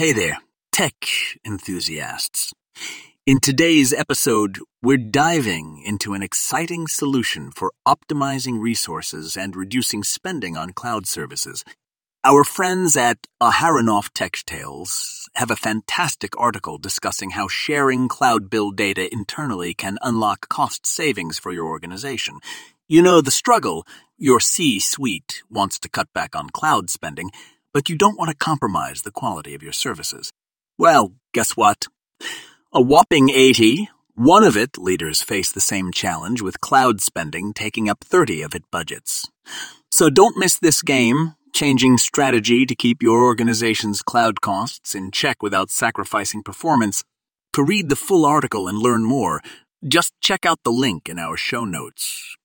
Hey there, tech enthusiasts. In today's episode, we're diving into an exciting solution for optimizing resources and reducing spending on cloud services. Our friends at Aharonov TechTales have a fantastic article discussing how sharing cloud bill data internally can unlock cost savings for your organization. You know the struggle. Your C suite wants to cut back on cloud spending, but you don't want to compromise the quality of your services. Well, guess what? A whopping 80, one of it leaders face the same challenge with cloud spending taking up 30 of its budgets. So don't miss this game, changing strategy to keep your organization's cloud costs in check without sacrificing performance. To read the full article and learn more, just check out the link in our show notes.